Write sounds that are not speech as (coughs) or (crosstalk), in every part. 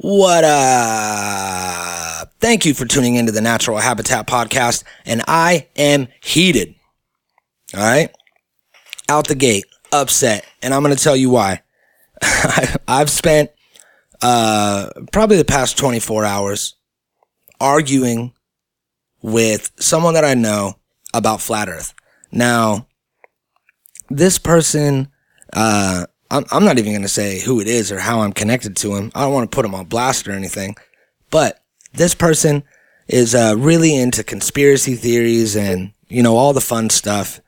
What up? Thank you for tuning into the Natural Habitat Podcast, and I am heated. All right? Out the gate, upset, and I'm going to tell you why. (laughs) I've spent uh, probably the past 24 hours arguing with someone that I know about flat earth. Now, this person, uh, I'm, I'm not even going to say who it is or how I'm connected to him. I don't want to put him on blast or anything, but this person is, uh, really into conspiracy theories and, you know, all the fun stuff.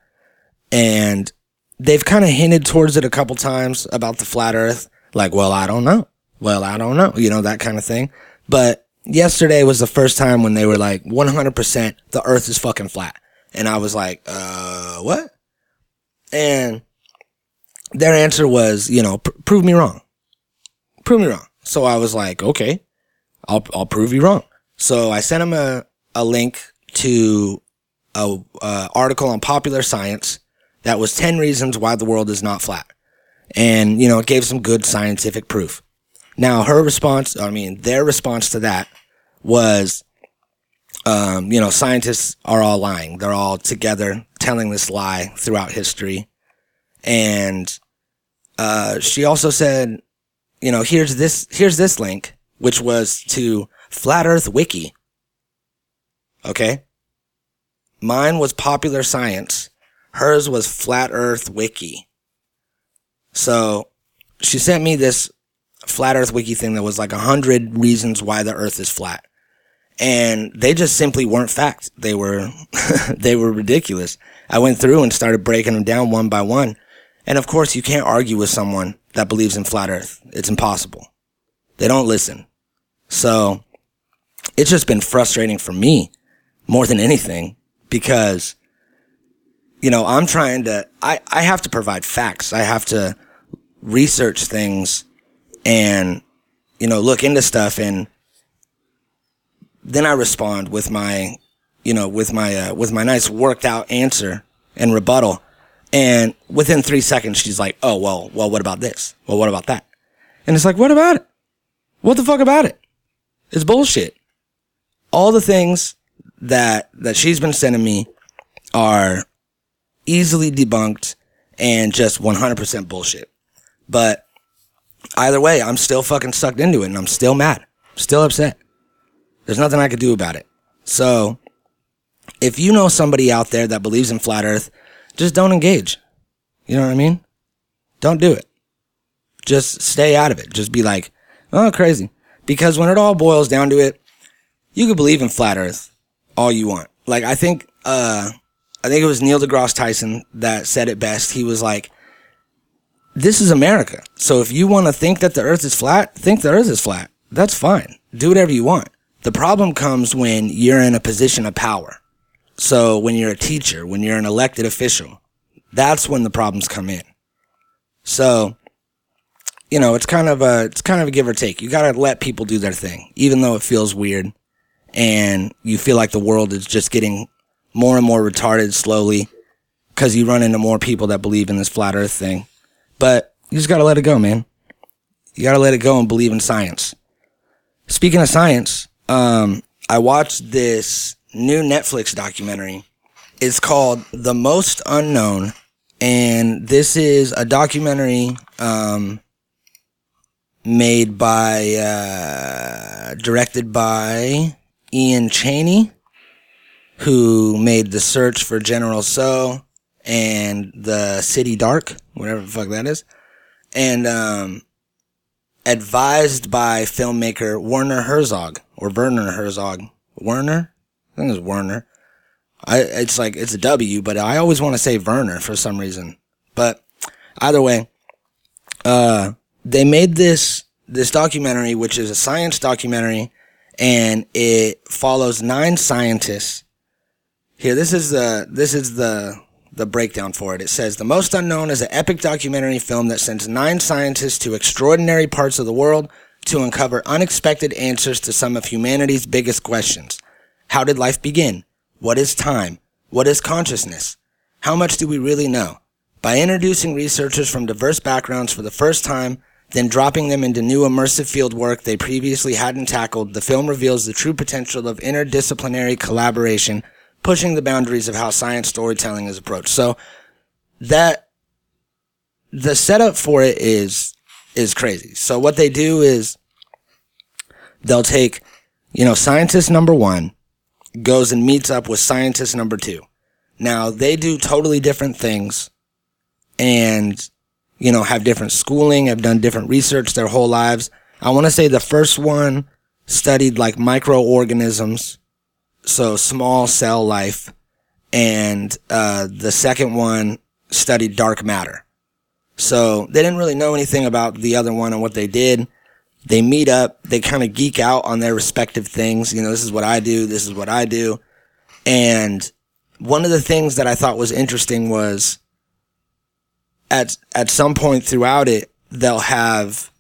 And they've kind of hinted towards it a couple times about the flat earth. Like, well, I don't know. Well, I don't know, you know, that kind of thing. But yesterday was the first time when they were like 100% the earth is fucking flat. And I was like, uh, what? And their answer was, you know, pr- prove me wrong. Prove me wrong. So I was like, okay, I'll, I'll prove you wrong. So I sent him a, a link to a, a article on popular science that was 10 reasons why the world is not flat. And, you know, it gave some good scientific proof. Now her response, I mean, their response to that was, um, you know, scientists are all lying. They're all together telling this lie throughout history. And, uh, she also said, you know, here's this, here's this link, which was to Flat Earth Wiki. Okay. Mine was popular science. Hers was Flat Earth Wiki. So she sent me this Flat Earth Wiki thing that was like a hundred reasons why the earth is flat and they just simply weren't facts. They were, (laughs) they were ridiculous. I went through and started breaking them down one by one. And of course, you can't argue with someone that believes in flat earth. It's impossible. They don't listen. So it's just been frustrating for me more than anything because, you know, I'm trying to, I, I have to provide facts. I have to research things and, you know, look into stuff and then I respond with my, you know, with my, uh, with my nice worked out answer and rebuttal. And within three seconds, she's like, Oh, well, well, what about this? Well, what about that? And it's like, what about it? What the fuck about it? It's bullshit. All the things that, that she's been sending me are easily debunked and just 100% bullshit. But either way, I'm still fucking sucked into it and I'm still mad, still upset. There's nothing I could do about it. So if you know somebody out there that believes in flat earth, just don't engage. You know what I mean? Don't do it. Just stay out of it. Just be like, oh, crazy. Because when it all boils down to it, you can believe in flat earth all you want. Like, I think, uh, I think it was Neil deGrasse Tyson that said it best. He was like, this is America. So if you want to think that the earth is flat, think the earth is flat. That's fine. Do whatever you want. The problem comes when you're in a position of power. So when you're a teacher, when you're an elected official, that's when the problems come in. So, you know, it's kind of a, it's kind of a give or take. You gotta let people do their thing, even though it feels weird and you feel like the world is just getting more and more retarded slowly because you run into more people that believe in this flat earth thing. But you just gotta let it go, man. You gotta let it go and believe in science. Speaking of science, um, I watched this new Netflix documentary. It's called The Most Unknown. And this is a documentary, um, made by, uh, directed by Ian Cheney, who made The Search for General Tso and The City Dark, whatever the fuck that is. And, um, advised by filmmaker Werner Herzog or Werner Herzog. Werner? I think it's Werner. I, it's like, it's a W, but I always want to say Werner for some reason. But either way, uh, they made this, this documentary, which is a science documentary, and it follows nine scientists. Here, this is the, this is the, the breakdown for it. It says The Most Unknown is an epic documentary film that sends nine scientists to extraordinary parts of the world to uncover unexpected answers to some of humanity's biggest questions. How did life begin? What is time? What is consciousness? How much do we really know? By introducing researchers from diverse backgrounds for the first time, then dropping them into new immersive field work they previously hadn't tackled, the film reveals the true potential of interdisciplinary collaboration, pushing the boundaries of how science storytelling is approached. So that the setup for it is is crazy. So what they do is they'll take, you know, scientist number one goes and meets up with scientist number two. Now they do totally different things and, you know, have different schooling, have done different research their whole lives. I want to say the first one studied like microorganisms, so small cell life, and uh, the second one studied dark matter. So they didn't really know anything about the other one and what they did. They meet up, they kind of geek out on their respective things. You know, this is what I do, this is what I do. And one of the things that I thought was interesting was at at some point throughout it, they'll have,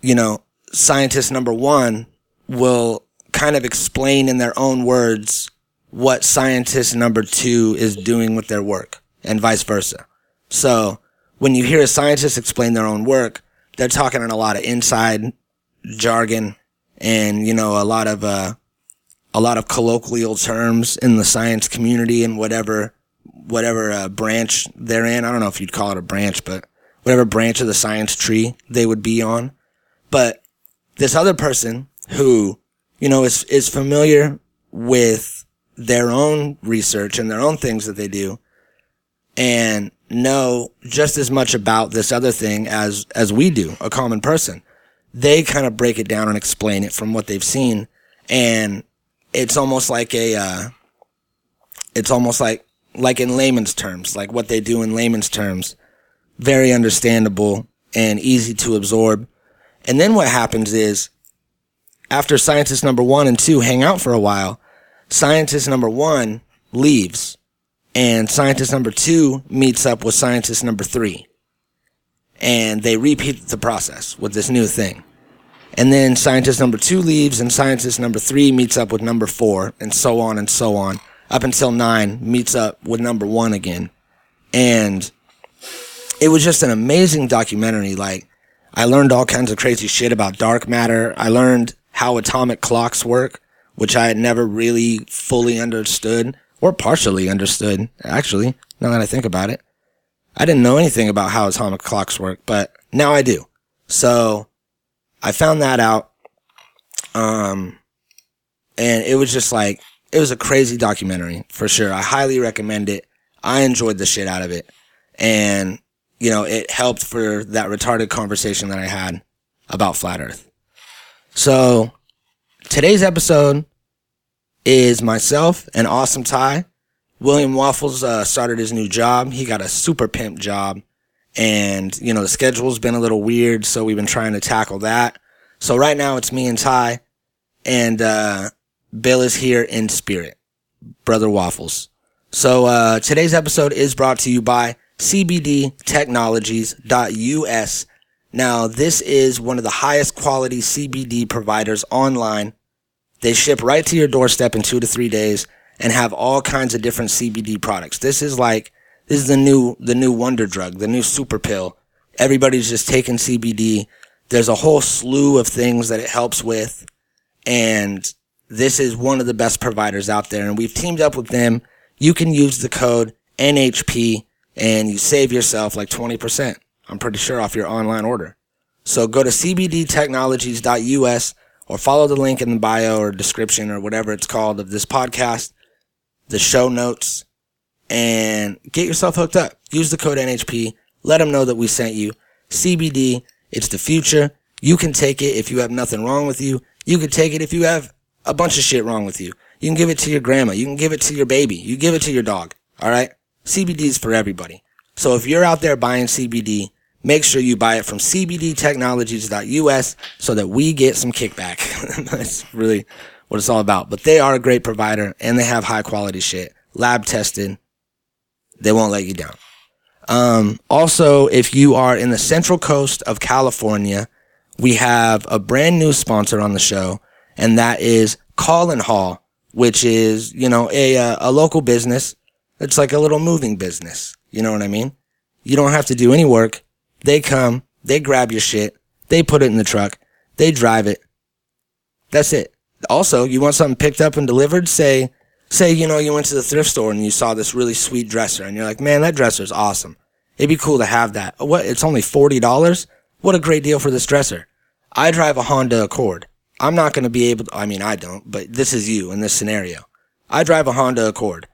you know, scientist number one will kind of explain in their own words what scientist number two is doing with their work and vice versa. So when you hear a scientist explain their own work, they're talking in a lot of inside jargon and, you know, a lot of, uh, a lot of colloquial terms in the science community and whatever, whatever, uh, branch they're in. I don't know if you'd call it a branch, but whatever branch of the science tree they would be on. But this other person who, you know, is, is familiar with their own research and their own things that they do and know just as much about this other thing as, as we do, a common person. They kind of break it down and explain it from what they've seen. And it's almost like a, uh, it's almost like, like in layman's terms, like what they do in layman's terms, very understandable and easy to absorb. And then what happens is after scientist number one and two hang out for a while, scientist number one leaves and scientist number two meets up with scientist number three. And they repeat the process with this new thing. And then scientist number two leaves and scientist number three meets up with number four and so on and so on up until nine meets up with number one again. And it was just an amazing documentary. Like I learned all kinds of crazy shit about dark matter. I learned how atomic clocks work, which I had never really fully understood or partially understood, actually, now that I think about it. I didn't know anything about how atomic clocks work, but now I do. So I found that out. Um, and it was just like, it was a crazy documentary for sure. I highly recommend it. I enjoyed the shit out of it. And, you know, it helped for that retarded conversation that I had about flat earth. So today's episode is myself and Awesome Ty. William Waffles uh, started his new job. He got a super pimp job. And, you know, the schedule's been a little weird, so we've been trying to tackle that. So right now it's me and Ty. And uh, Bill is here in spirit. Brother Waffles. So uh, today's episode is brought to you by cbdtechnologies.us. Now, this is one of the highest quality CBD providers online they ship right to your doorstep in two to three days and have all kinds of different CBD products. This is like, this is the new, the new wonder drug, the new super pill. Everybody's just taking CBD. There's a whole slew of things that it helps with. And this is one of the best providers out there. And we've teamed up with them. You can use the code NHP and you save yourself like 20%. I'm pretty sure off your online order. So go to cbdtechnologies.us or follow the link in the bio or description or whatever it's called of this podcast, the show notes, and get yourself hooked up. Use the code NHP. Let them know that we sent you. CBD, it's the future. You can take it if you have nothing wrong with you. You can take it if you have a bunch of shit wrong with you. You can give it to your grandma. You can give it to your baby. You give it to your dog. All right. CBD is for everybody. So if you're out there buying CBD, make sure you buy it from cbdtechnologies.us so that we get some kickback. (laughs) That's really what it's all about. But they are a great provider and they have high quality shit, lab tested. They won't let you down. Um, also, if you are in the central coast of California, we have a brand new sponsor on the show, and that is Call and Haul, which is, you know, a, uh, a local business. It's like a little moving business. You know what I mean? You don't have to do any work. They come, They grab your shit. They put it in the truck. They drive it. That's it. Also, you want something picked up and delivered? Say, say, you know, you went to the thrift store and you saw this really sweet dresser and you're like, man, that dresser is awesome. It'd be cool to have that. What? It's only $40? What a great deal for this dresser. I drive a Honda Accord. I'm not going to be able to, I mean, I don't, but this is you in this scenario. I drive a Honda Accord.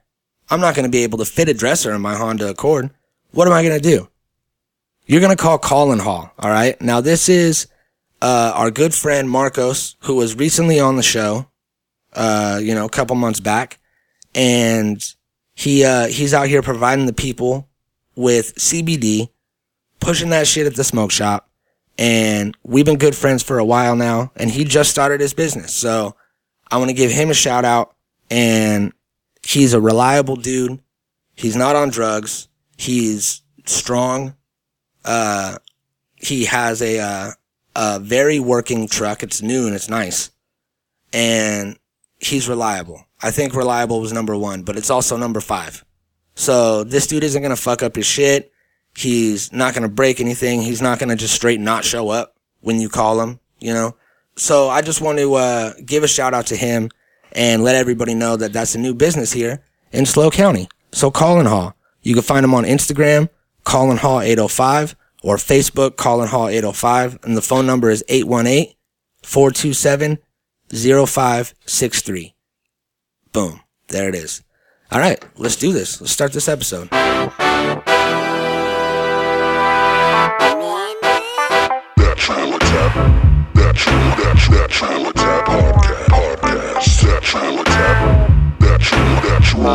I'm not going to be able to fit a dresser in my Honda Accord. What am I going to do? You're going to call Colin Hall. All right. Now this is, uh, our good friend Marcos, who was recently on the show, uh, you know, a couple months back. And he, uh, he's out here providing the people with CBD, pushing that shit at the smoke shop. And we've been good friends for a while now. And he just started his business. So I want to give him a shout out. And he's a reliable dude. He's not on drugs. He's strong. Uh, he has a, uh, a very working truck. It's new and it's nice. And he's reliable. I think reliable was number one, but it's also number five. So this dude isn't going to fuck up your shit. He's not going to break anything. He's not going to just straight not show up when you call him, you know? So I just want to, uh, give a shout out to him and let everybody know that that's a new business here in SLO County. So Call and Haul. You can find him on Instagram, Call and Haul 805 or Facebook, Call and Haul 805. And the phone number is 818-427-0563. Boom. There it is. All right. Let's do this. Let's start this episode. That trailer tap. Podcast. That trailer tap. That trailer.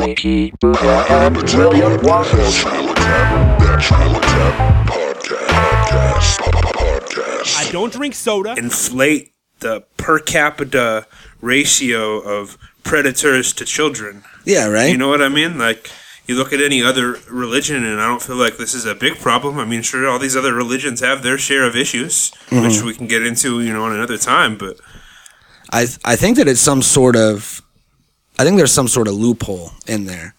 Mikey, Buddha, and Waffles. I don't drink soda. Inflate the per capita ratio of predators to children. Yeah, right? You know what I mean? Like, you look at any other religion, and I don't feel like this is a big problem. I mean, sure, all these other religions have their share of issues, mm-hmm. which we can get into, you know, in another time. But I I think that it's some sort of I think there's some sort of loophole in there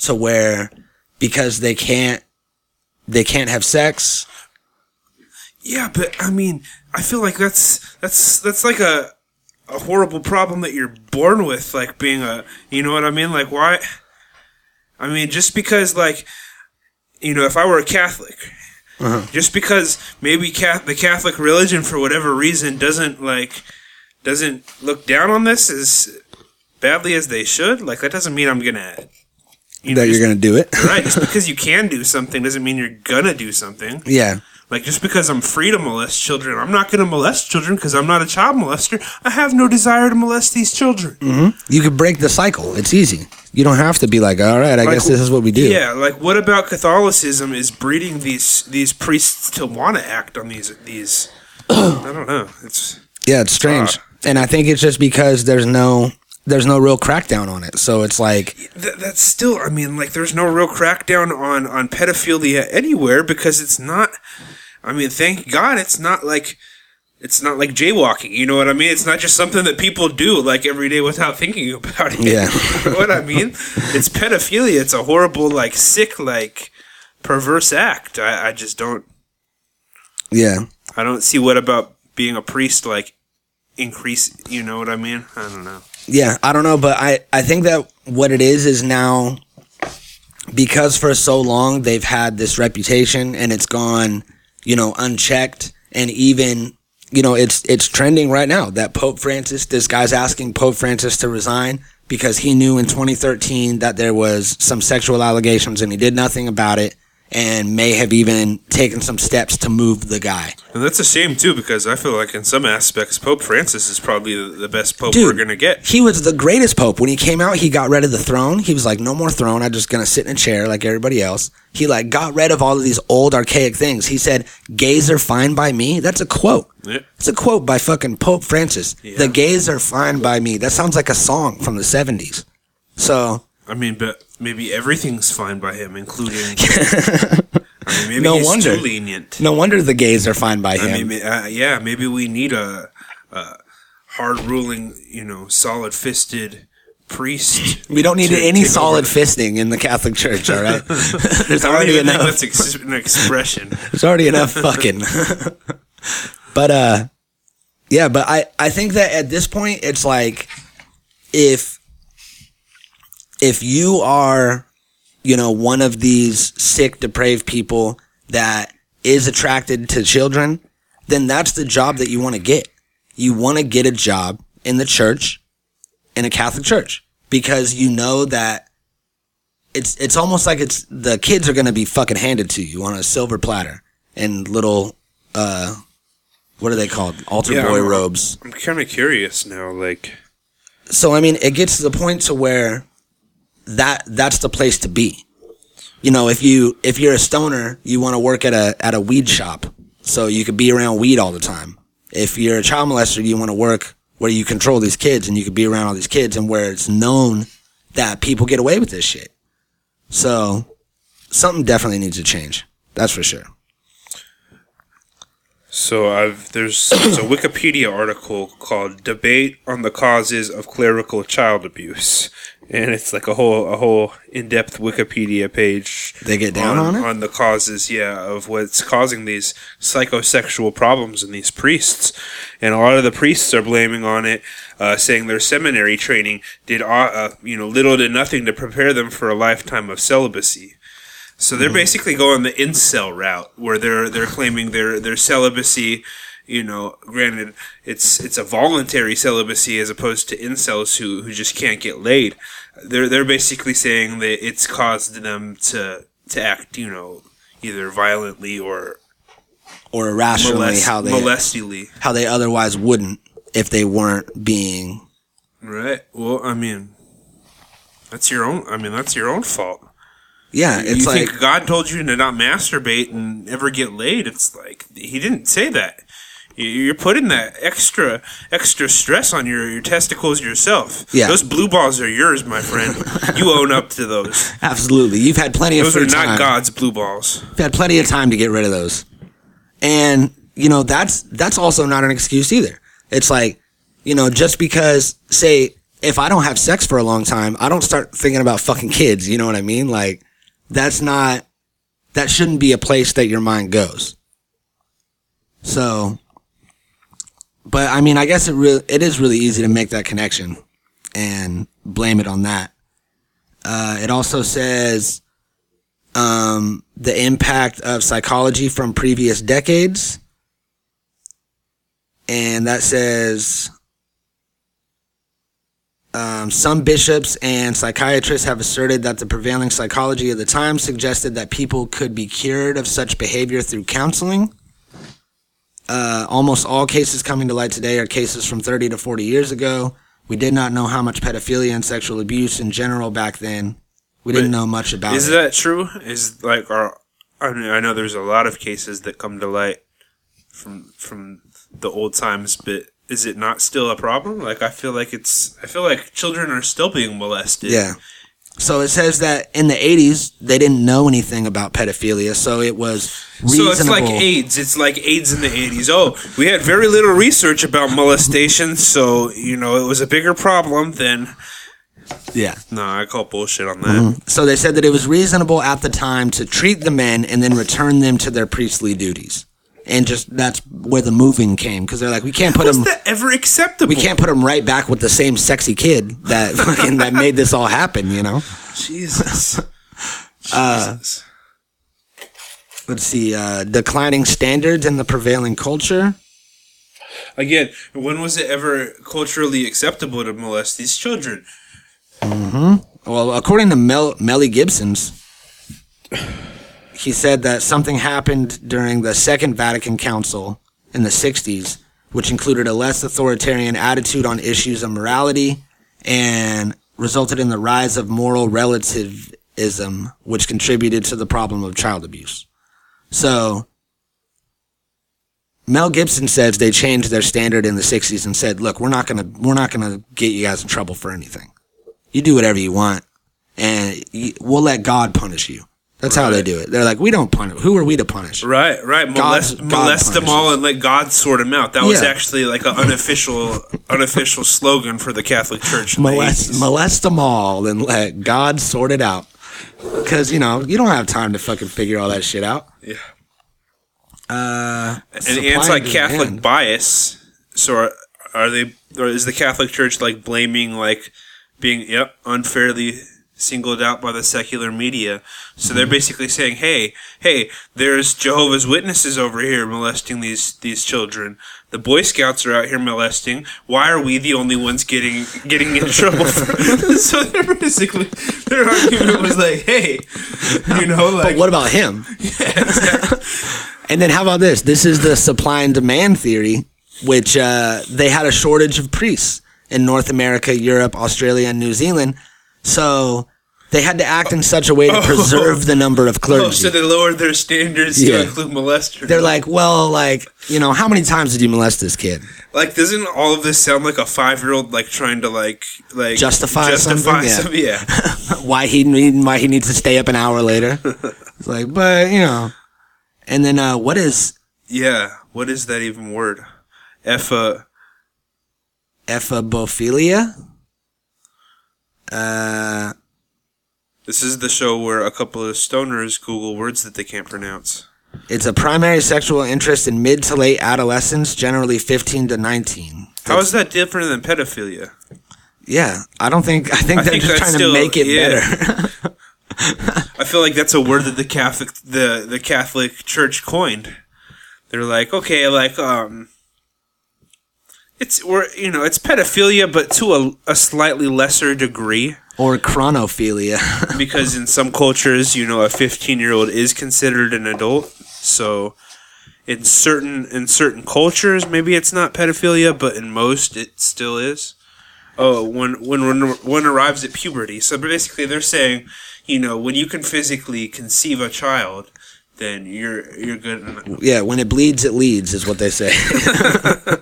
to where because they can't they can't have sex. yeah, but I mean, I feel like that's that's that's like a a horrible problem that you're born with, like being a, you know what I mean? Like, why? I mean, just because, like, you know, if I were a Catholic, uh-huh. just because maybe the Catholic religion, for whatever reason, doesn't like doesn't look down on this as badly as they should, like that doesn't mean I'm gonna. You that just- you're gonna do it. (laughs) right. Just (laughs) because you can do something doesn't mean you're gonna do something. yeah. Like just because I'm free to molest children, I'm not to molest children because I'm not a child molester. I have no desire to molest these children. You could break the cycle. It's easy. You don't have to be like, all right, I Like, guess this is what we do. Yeah, like what about Catholicism is breeding these these priests to want to act on these these? (clears throat) I don't know. It's Yeah, it's strange. Ah. And I think it's just because there's no there's no real crackdown on it. So it's like th- that's still. I mean, like there's no real crackdown on on pedophilia anywhere because it's not. I mean, thank God it's not like. It's not like jaywalking, you know what I mean? It's not just something that people do like every day without thinking about it. Yeah. (laughs) you know what I mean? It's pedophilia. It's a horrible, like sick, like perverse act. I, I just don't. yeah. I don't see what about being a priest like increase. You know what I mean? I don't know. Yeah, I don't know, but I, I think that what it is is now because for so long they've had this reputation and it's gone, you know, unchecked and even, you know, it's it's trending right now that Pope Francis, this guy's asking Pope Francis to resign because he knew in 2013 that there was some sexual allegations and he did nothing about it and may have even taken some steps to move the guy. And that's a shame too, because I feel like in some aspects, Pope Francis is probably the, best pope Dude. we're gonna get. He was the greatest pope. When he came out, he got rid of the throne. He was like, no more throne. I'm just going to sit in a chair like everybody else. He like got rid of all of these old archaic things. He said, gays are fine by me. That's a quote. Yeah. It's a quote by fucking Pope Francis. Yeah. The gays are fine by me. That sounds like a song from the 70s. So, I mean, but maybe everything's fine by him, including. (laughs) I mean, maybe No he's wonder. too lenient. no wonder the gays are fine by I him. mean, uh, yeah, maybe we need a, a hard ruling, you know, solid fisted priest. We don't need to any solid over. fisting in the Catholic Church, all right? (laughs) (laughs) There's already enough. that's ex- an expression. There's already enough fucking. but uh yeah, but I I think that at this point it's like if if you are you know one of these sick depraved people that is attracted to children, then that's the job that you want to get. You want to get a job in the church in a Catholic church because you know that it's it's almost like it's the kids are going to be fucking handed to you on a silver platter and little uh what are they called altar Yeah, boy I'm- robes I'm kind of curious now. Like, so i mean it gets to the point to where that that's the place to be. You know if you if you're a stoner you want to work at a at a weed shop so you could be around weed all the time. If you're a child molester you want to work where you control these kids and you could be around all these kids and where it's known that people get away with this shit. So something definitely needs to change that's for sure. So I've there's, a Wikipedia article called "Debate on the Causes of Clerical Child Abuse," and it's like a whole a whole in depth Wikipedia page. They get down on it? on the causes, yeah, of what's causing these psychosexual problems in these priests, and a lot of the priests are blaming on it, uh, saying their seminary training did uh, uh, you know little to nothing to prepare them for a lifetime of celibacy. So they're basically going the incel route, where they're they're claiming their their celibacy. You know, granted, it's it's a voluntary celibacy as opposed to incels who who just can't get laid. They're they're basically saying that it's caused them to to act, you know, either violently or or irrationally molest, how they molestily. how they otherwise wouldn't if they weren't being Right. Well, I mean, that's your own. I mean, that's your own fault. yeah it's you like think God told you to not masturbate and ever get laid? It's like He didn't say that. You- You're putting that extra extra stress on your, your testicles yourself. Yeah. Those blue balls are yours, my friend. you own up to those. (laughs) absolutely you've had plenty of Those are not time God's blue balls. you've had plenty of time to get rid of those and you know that's that's also not an excuse either it's like you know just because say if i don't have sex for a long time i don't start thinking about fucking kids you know what i mean like that's not that shouldn't be a place that your mind goes so but i mean i guess it really it is really easy to make that connection and blame it on that uh, it also says um, the impact of psychology from previous decades. And that says um, some bishops and psychiatrists have asserted that the prevailing psychology of the time suggested that people could be cured of such behavior through counseling. Uh, almost all cases coming to light today are cases from 30 to 40 years ago. We did not know how much pedophilia and sexual abuse in general back then. We didn't know much about Is it. that true? Is like our I mean I know there's a lot of cases that come to light from from the old times, but is it not still a problem? Like I feel like it's I feel like children are still being molested. Yeah. So it says that in the 80s, they didn't know anything about pedophilia, so it was reasonable. So it's like AIDS. It's like AIDS in the 80s. Oh, we had very little research about molestation, so, you know, it was a bigger problem than. yeah. No, I call bullshit on that. Mm-hmm. So they said that it was reasonable at the time to treat the men and then return them to their priestly duties. And just that's where the moving came because they're like, we can't put them, that ever acceptable? we can't put them right back with the same sexy kid that (laughs) fucking that made this all happen. You know. Jesus. (laughs) Uh, Jesus. Let's see. Uh, declining standards in the prevailing culture. Again, when was it ever culturally acceptable to molest these children? Mm-hmm. Well, according to Mel, Melly Gibson's, he said that something happened during the Second Vatican Council in the 60s, which included a less authoritarian attitude on issues of morality and resulted in the rise of moral relativism, which contributed to the problem of child abuse. So, Mel Gibson says they changed their standard in the 60s and said, look, we're not to, we're not to get you guys in trouble for anything you do whatever you want and we'll let God punish you. That's how they do it. They're like, we don't punish. Who are we to punish? Right, right. Molest, God molest them all and let God sort them out. That was Yeah. actually like an unofficial, (laughs) unofficial slogan for the Catholic Church. in the molest them all and let God sort it out. Because you know you don't have time to fucking figure all that shit out. Yeah. Uh, An and anti-Catholic demand. bias. So are, are they? Or is the Catholic Church like blaming like being yep unfairly singled out by the secular media? So they're basically saying, hey, hey, there's Jehovah's Witnesses over here molesting these these children. The Boy Scouts are out here molesting. Why are we the only ones getting getting in trouble? For, (laughs) so they're basically their argument was like, hey, you know, like But what about him? (laughs) and then how about this? This is the supply and demand theory, which uh, they had a shortage of priests in North America, Europe, Australia, and New Zealand. So they had to act in such a way to preserve the number of clergy. oh, so they lowered their standards Yeah. to include molesters. They're like, well, like, you know, how many times did you molest this kid? Like, doesn't all of this sound like a five-year-old like trying to like like Justify justify something? Yeah. some- yeah. (laughs) why he need, why he needs to stay up an hour later? (laughs) It's like, but you know, and then uh, what is yeah. What is that even word? F uh? Uh, This is the show where a couple of stoners Google words that they can't pronounce. it's a primary sexual interest in mid to late adolescence, generally 15 to 19. How is that different than pedophilia? Yeah, I don't think I think I they're think just trying still- to make it yeah. better. (laughs) I feel like that's a word that the Catholic the the Catholic Church coined. They're like, okay, like um, it's we're you know it's pedophilia, but to a, a slightly lesser degree. Or chronophilia. (laughs) because in some cultures, you know, a 15 year old is considered an adult. So in certain in certain cultures, maybe it's not pedophilia, but in most, it still is. Oh, when when when one arrives at puberty, so basically they're saying, you know, when you can physically conceive a child, then you're you're good. en- yeah, when it bleeds, it leads, is what they say. (laughs) (laughs)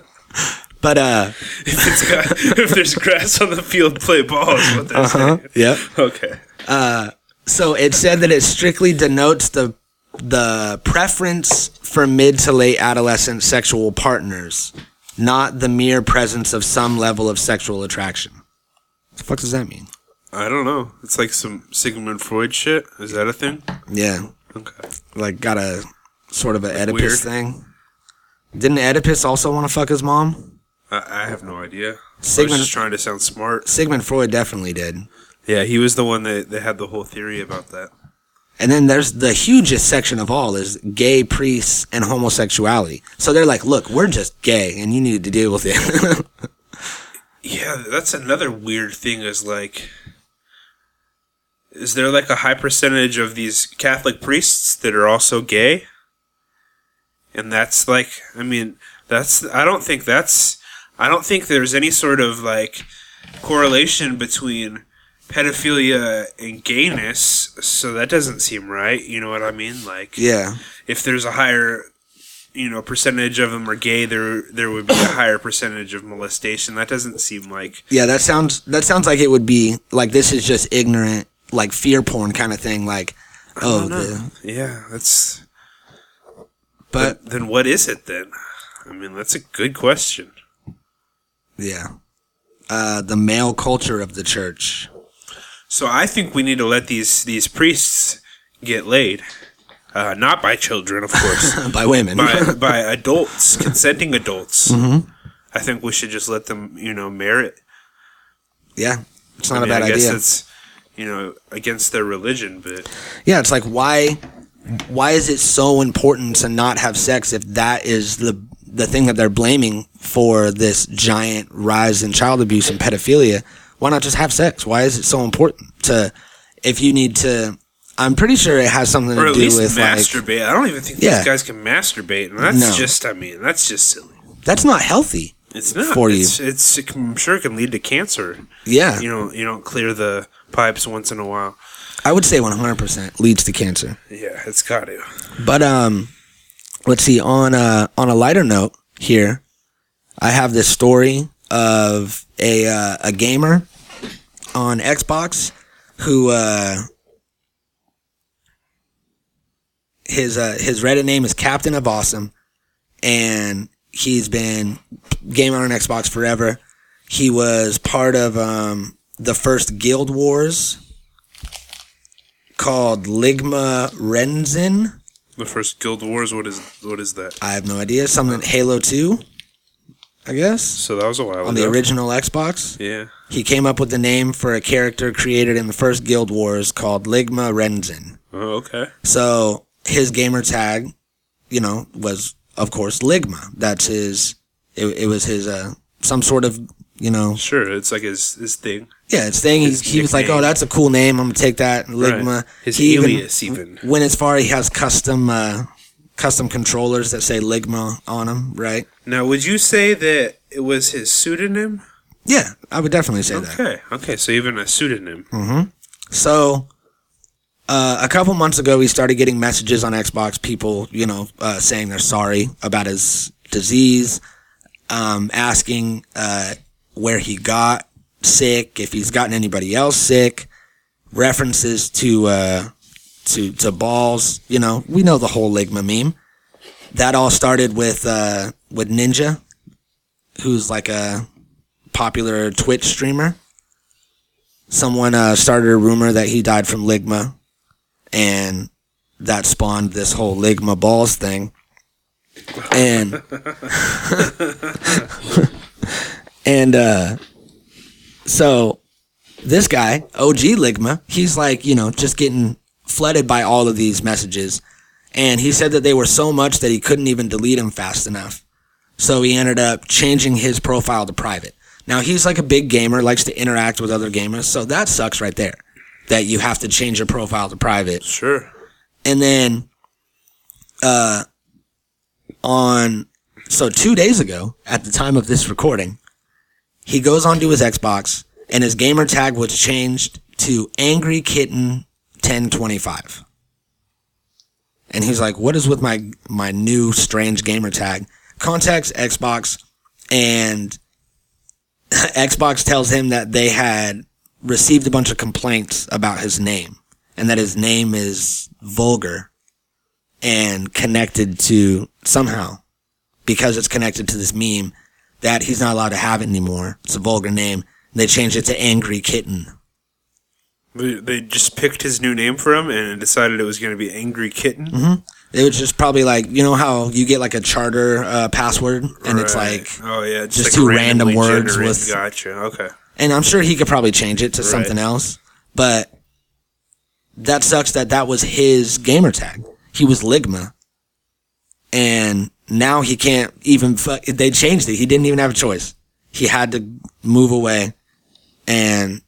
but uh, (laughs) If it's got, if there's grass on the field, play ball is what they're saying. yeah. Okay. So it said that it strictly denotes the the preference for mid to late adolescent sexual partners, not the mere presence of some level of sexual attraction. What the fuck does that mean? I don't know. It's like some Sigmund Freud shit. Is that a thing? Yeah, Okay. like got a sort of an Oedipus weird. thing. Didn't Oedipus also want to fuck his mom? I, I have no idea. I Sigmund- was just trying to sound smart. Sigmund Freud definitely did. Yeah, he was the one that, that had the whole theory about that. And then there's the hugest section of all is gay priests and homosexuality. So they're like, look, we're just gay and you need to deal with it. (laughs) Yeah, that's another weird thing is like is there like a high percentage of these Catholic priests that are also gay? And that's like I mean, that's I don't think that's I don't think there's any sort of like correlation between pedophilia and gayness, so that doesn't seem right. You know what I mean? Like yeah. if there's a higher you know percentage of them are gay there there would be a (coughs) higher percentage of molestation that doesn't seem like Yeah, that sounds that sounds like it would be like this is just ignorant, like fear porn kind of thing. Like, oh, the, yeah that's but then what is it then i mean that's a good question yeah, uh, the male culture of the church. so i think we need to let these these priests get laid uh, not by children of course (laughs) by women. by (laughs) by adults consenting adults Mm-hmm. i think we should just let them you know merit yeah, it's not I mean, a bad I guess idea. it's you know against their religion but Yeah, it's like why why is it so important to not have sex if that is the the thing that they're blaming for this giant rise in child abuse and pedophilia? Why not just have sex? Why is it so important to if you need to I'm pretty sure it has something or to do with like masturbate. I don't even think Yeah. these guys can masturbate, and that's No. just. I mean, that's just silly. that's not healthy. It's not For you. It's, it's it can- I'm sure it can lead to cancer. Yeah. You know, you don't clear the pipes once in a while. I would say 100% leads to cancer. Yeah, it's got to. But um, let's see. On a on a lighter note here, I have this story of a uh, a gamer on Xbox who uh, his uh, his Reddit name is Captain of Awesome, and he's been gaming on Xbox forever. He was part of um, the first Guild Wars called Ligma Renzin. The first Guild Wars. What is what is that? I have no idea. Something Halo Two, I guess, So that was a while ago. on ago. the original Xbox. Yeah. He came up with the name for a character created in the first Guild Wars called Ligma Renzin. Oh, okay. So his gamer tag, you know, was of course Ligma. That's his. It, it was his uh some sort of you know Sure. It's like his his thing. yeah it's thing. He, His he was like, oh, that's a cool name. I'm gonna take that Ligma. Right. His he alias even. went as far. He has custom uh custom controllers that say Ligma on them. Right. Now, would you say that it was his pseudonym? Yeah, I would definitely say that. Okay. Okay. So even a pseudonym. So, uh, a couple months ago, we started getting messages on Xbox, people, you know, uh, saying they're sorry about his disease, um, asking uh, where he got sick, if he's gotten anybody else sick, references to uh, to to balls. You know, we know the whole Ligma meme. That all started with uh, with Ninja, who's like a popular Twitch streamer someone uh, started a rumor that he died from ligma and that spawned this whole ligma balls thing and (laughs) (laughs) and uh so this guy og ligma he's like you know just getting flooded by all of these messages and he said that they were so much that he couldn't even delete them fast enough so he ended up changing his profile to private. Now he's like a big gamer, likes to interact with other gamers, so that sucks right there. That you have to change your profile to private. Sure. And then uh on so 2 days ago at the time of this recording, he goes onto his Xbox and his gamer tag was changed to Angry Kitten 1025. And he's like, "What is with my my new strange gamer tag?" Contacts Xbox, and (laughs) Xbox tells him that they had received a bunch of complaints about his name, and that his name is vulgar and connected to somehow because it's connected to this meme that he's not allowed to have it anymore. It's a vulgar name. They changed it to Angry Kitten. They, they just picked his new name for him and decided it was going to be Angry Kitten. Mm-hmm. It was just probably like you know how you get like a charter uh, password and it's like, oh yeah, just, just like two random words generated- with- Gotcha. Okay. and I'm sure he could probably change it to something else, but that sucks that that was his gamer tag. He was Ligma, and now he can't even. Fu- they changed it. He didn't even have a choice. He had to move away, and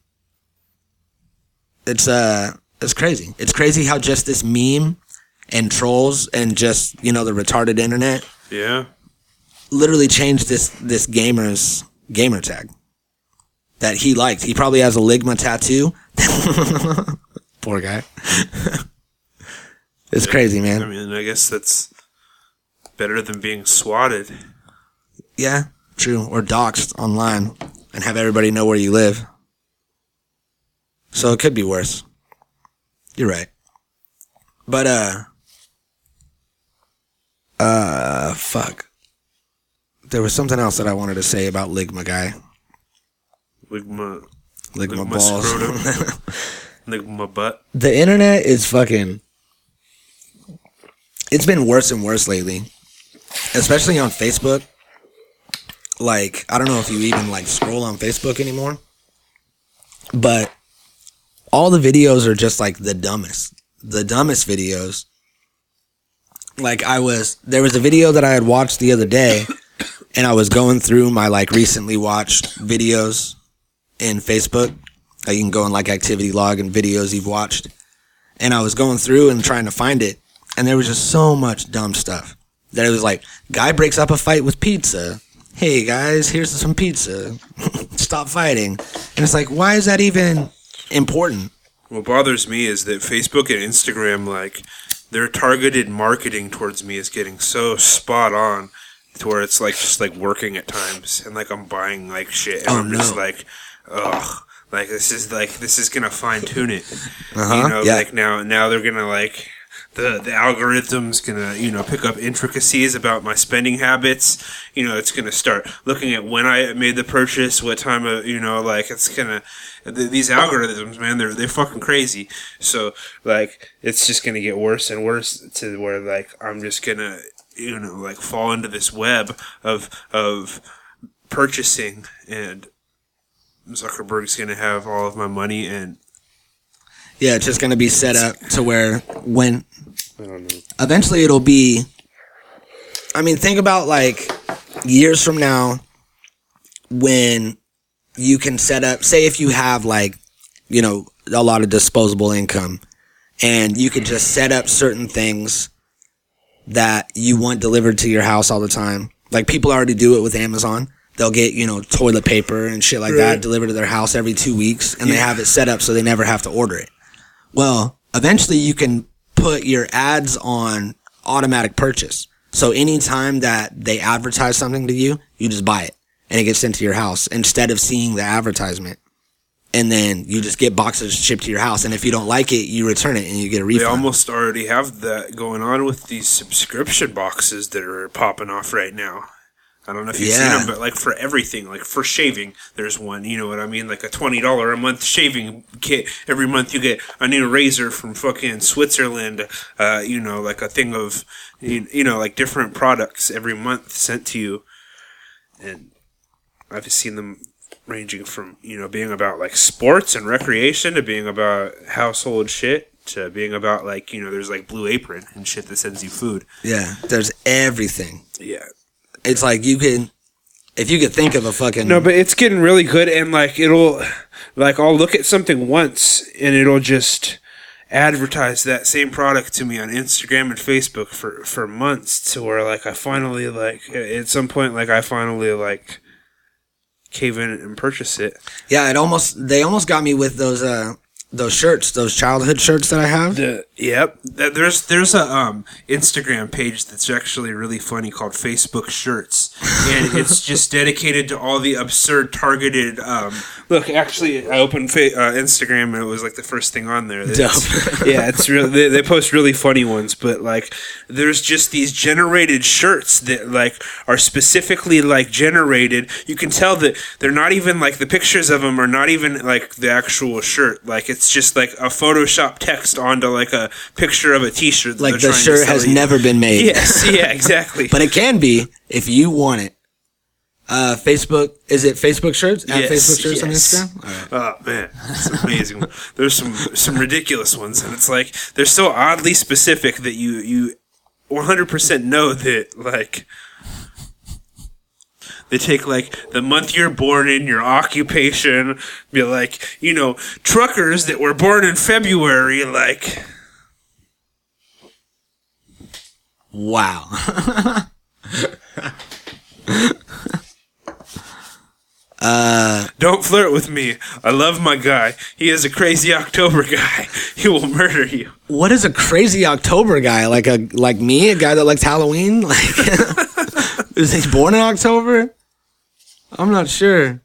it's uh, it's crazy. It's crazy how just this meme and trolls and just you know the retarded internet Yeah. literally changed this this gamer's gamer tag that he liked. He probably has a Ligma tattoo. (laughs) Poor guy. (laughs) it's crazy, man. I mean, I guess that's better than being swatted. Yeah, true. Or doxxed online and have everybody know where you live. So it could be worse. You're right. But uh uh fuck. There was something else that I wanted to say about Ligma guy. Ligma, Ligma, Ligma balls. (laughs) Ligma butt. the internet is fucking it's been worse and worse lately especially on facebook. Like i don't know if you even like scroll on facebook anymore. But all the videos are just like the dumbest. The dumbest videos. Like i was there was a video that i had watched the other day (coughs) and i was going through my like recently watched videos in facebook like you can go in like activity log and videos you've watched. And I was going through and trying to find it, and there was just so much dumb stuff that it was like, guy breaks up a fight with pizza. Hey guys, here's some pizza. (laughs) Stop fighting. And it's like, why is that even important? What bothers me is that Facebook and Instagram, like, their targeted marketing towards me is getting so spot on to where it's like just like working at times, and like I'm buying like shit, and Oh, I'm just like, ugh. Like this is like this is gonna fine tune it, Uh-huh, you know. yeah. Like now, now they're gonna like the the algorithm's gonna you know pick up intricacies about my spending habits. You know, it's gonna start looking at when I made the purchase, what time of you know, like it's gonna th- these algorithms, man, they're they're fucking crazy. So like, it's just gonna get worse and worse to where like I'm just gonna you know like fall into this web of of purchasing and Zuckerberg's gonna have all of my money and Yeah, it's just going to be set up to where when I don't know. eventually it'll be I mean, think about like years from now when you can set up say if you have like, you know, a lot of disposable income and you can just set up certain things that you want delivered to your house all the time. Like people already do it with Amazon. They'll get, you know, toilet paper and shit like that delivered to their house every two weeks and they have it set up so they never have to order it. Well, eventually you can put your ads on automatic purchase. So anytime that they advertise something to you, you just buy it and it gets sent to your house instead of seeing the advertisement. And then you just get boxes shipped to your house. And if you don't like it, you return it and you get a refund. They almost already have that going on with these subscription boxes that are popping off right now. I don't know if you've Yeah. seen them, but like for everything, like for shaving, there's one. You know what I mean? Like a twenty dollar a month shaving kit. Every month you get a new razor from fucking Switzerland. Uh, you know, like a thing of, you you know, like different products every month sent to you. And I've seen them ranging from you know being about like sports and recreation to being about household shit to being about like you know there's like Blue Apron and shit that sends you food. yeah. There's everything. Yeah. It's like you can, if you could think of a fucking. No, but it's getting really good, and like it'll, like I'll look at something once, and it'll just advertise that same product to me on Instagram and Facebook for for months, to where like I finally like at some point like I finally like cave in and purchase it. yeah, it almost, they almost got me with those, uh, those shirts, those childhood shirts that I have. The, yep, there's there's a um Instagram page that's actually really funny called Facebook Shirts, and (laughs) it's just dedicated to all the absurd targeted. Um, look, actually, I opened fa- uh, Instagram and it was like the first thing on there. It's- yeah, it's really they, they post really funny ones, but like there's just these generated shirts that like are specifically like generated. You can tell that they're not even like the pictures of them are not even like the actual shirt. Like it's just like a Photoshop text onto like a picture of a T-shirt. Like the shirt has you. never been made. Yes, yeah, exactly. (laughs) but it can be if you want it. Uh, Facebook is it Facebook shirts at Yes, Facebook shirts on. Instagram? Right. Oh man, it's amazing. (laughs) There's some some ridiculous ones, and it's like they're so oddly specific that you you 100% know that like they take like the month you're born in, your occupation, be like you know truckers that were born in February, like Wow. (laughs) Uh, don't flirt with me. I love my guy. He is a crazy October guy. (laughs) He will murder you. what is a crazy October guy? Like a like me, a guy that likes Halloween? (laughs) Like is he born in October? I'm not sure.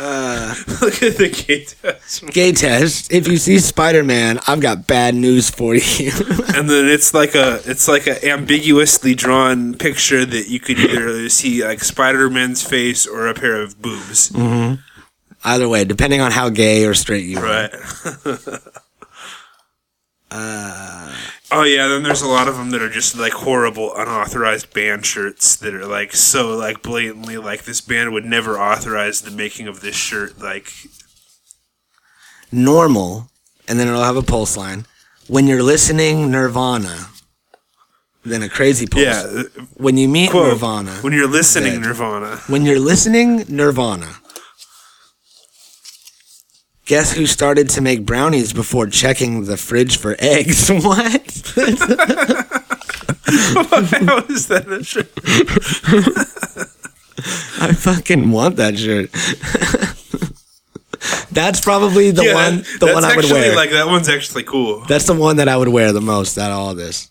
Uh, (laughs) look at the gay test. (laughs) Gay test. If you see Spider Man, I've got bad news for you. (laughs) and then it's like a it's like a ambiguously drawn picture that you could either see like Spider-Man's face or a pair of boobs. Mm-hmm. Either way, depending on how gay or straight you are. Right. Uh, oh yeah, then there's a lot of them that are just like horrible unauthorized band shirts that are like so like blatantly like this band would never authorize the making of this shirt like Normal, and then it'll have a pulse line. When you're listening Nirvana, then a crazy pulse. yeah uh, When you meet quote, Nirvana, when you're listening Dead. Nirvana When you're listening Nirvana, guess who started to make brownies before checking the fridge for eggs? (laughs) what? how is that a shirt? I fucking want that shirt. That's probably the Yeah, one. The one I would actually wear. like that one's actually cool. That's the one that I would wear the most out of all this.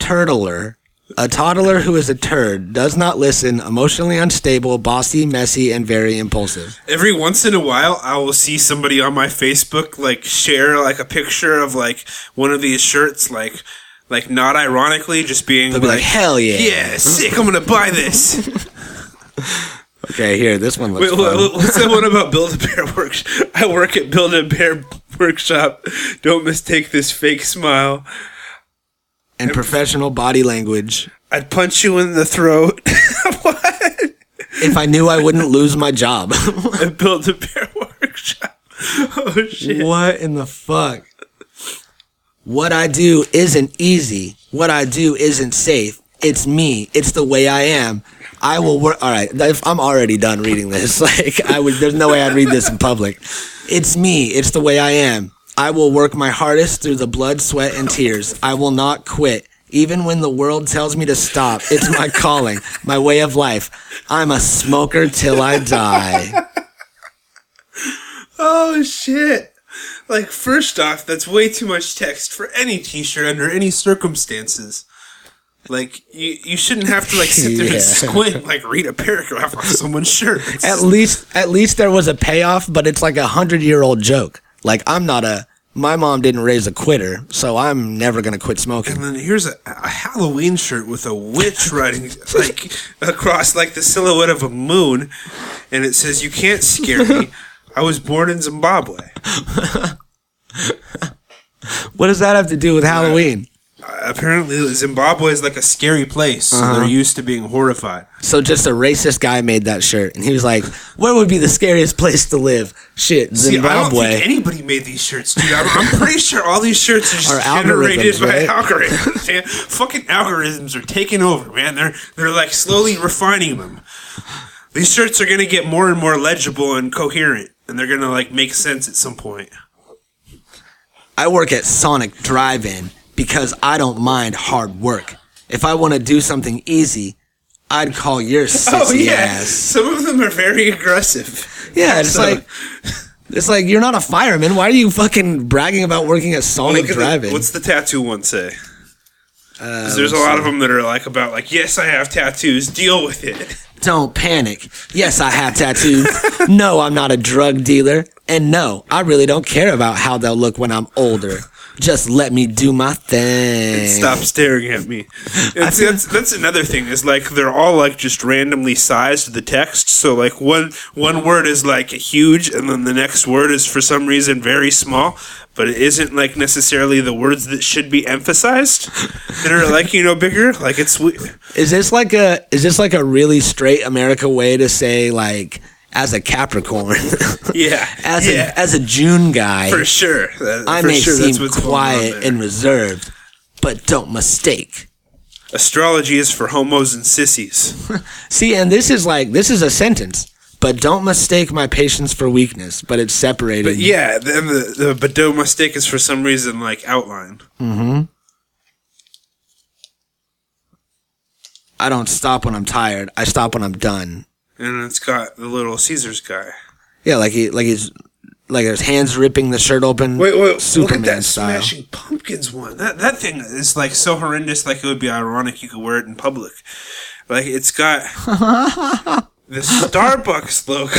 Turdler A toddler who is a turd, does not listen, emotionally unstable, bossy, messy, and very impulsive. Every once in a while, I will see somebody on my Facebook like share like a picture of like one of these shirts, like like not ironically, just being They'll be like, hell yeah. yeah, sick. I'm gonna buy this. (laughs) Okay, here, this one looks Wait, fun. that one about Build a Bear Workshop? I work at Build a Bear Workshop. Don't mistake this fake smile. And professional body language. I'd punch you in the throat. (laughs) what? If I knew I wouldn't lose my job. (laughs) I built a Bear (laughs) Workshop. Oh shit. what in the fuck? What I do isn't easy. What I do isn't safe. It's me. It's the way I am. I will work. All right, if I'm already done reading this. Like I would. There's no way I'd read this in public. It's me. It's the way I am. I will work my hardest through the blood, sweat, and tears. I will not quit. Even when the world tells me to stop, it's my calling, my way of life. I'm a smoker till I die. (laughs) Oh shit. Like first off, that's way too much text for any t-shirt under any circumstances. Like you, you shouldn't have to like sit there (laughs) Yeah. and squint like read a paragraph on someone's shirt. At least, at least there was a payoff, but it's like a hundred year old joke. Like I'm not a, my mom didn't raise a quitter, so I'm never gonna quit smoking. And then here's a, a Halloween shirt with a witch (laughs) riding like across like the silhouette of a moon, and it says, "You can't scare me. I was born in Zimbabwe." (laughs) What does that have to do with Halloween? Apparently, Zimbabwe is like a scary place, so they're uh-huh. used to being horrified. So just a racist guy made that shirt, and he was like, "Where would be the scariest place to live?" Shit, See, I don't Zimbabwe. think anybody made these shirts, dude. I'm, I'm pretty sure all these shirts are just Are generated by right? (laughs) algorithms. Man. Fucking algorithms are taking over, man. They're they're like slowly refining them. These shirts are gonna get more and more legible and coherent, and they're gonna like make sense at some point. I work at Sonic Drive-In because I don't mind hard work. If I want to do something easy, I'd call your (laughs) sissy Oh yeah, ass. some of them are very aggressive. Yeah, it's So- like it's like you're not a fireman. Why are you fucking bragging about working at Sonic Drive-In? what's the tattoo one say? Uh, there's a lot of them that are like about like, yes, I have tattoos. Deal with it. (laughs) Don't panic. Yes, I have tattoos. no, I'm not a drug dealer. And no, I really don't care about how they'll look when I'm older. Just let me do my thing. Stop staring at me. (laughs) It's, that's that's another thing. Is like they're all like just randomly sized the text. So like one one word is like huge, and then the next word is for some reason very small. But it isn't like necessarily the words that should be emphasized that are like you know bigger. Like it's we- Is this like a is this like a really straight America way to say like as a Capricorn, (laughs) yeah as yeah a as a June guy, for sure. That- I for may sure seem quiet and reserved, but don't mistake. Astrology is for homos and sissies. (laughs) See, and this is like this is a sentence, but don't mistake my patience for weakness. But it's separated. But yeah, then the, the but don't mistake is for some reason like outline. Mhm i don't stop when I'm tired. I stop when I'm done. And it's got the little Caesar's guy. Yeah, like he like he's like his hands ripping the shirt open. Wait, wait, Superman look at that style. Smashing Pumpkins one. That that thing is like so horrendous. Like it would be ironic you could wear it in public. Like it's got (laughs) the Starbucks logo.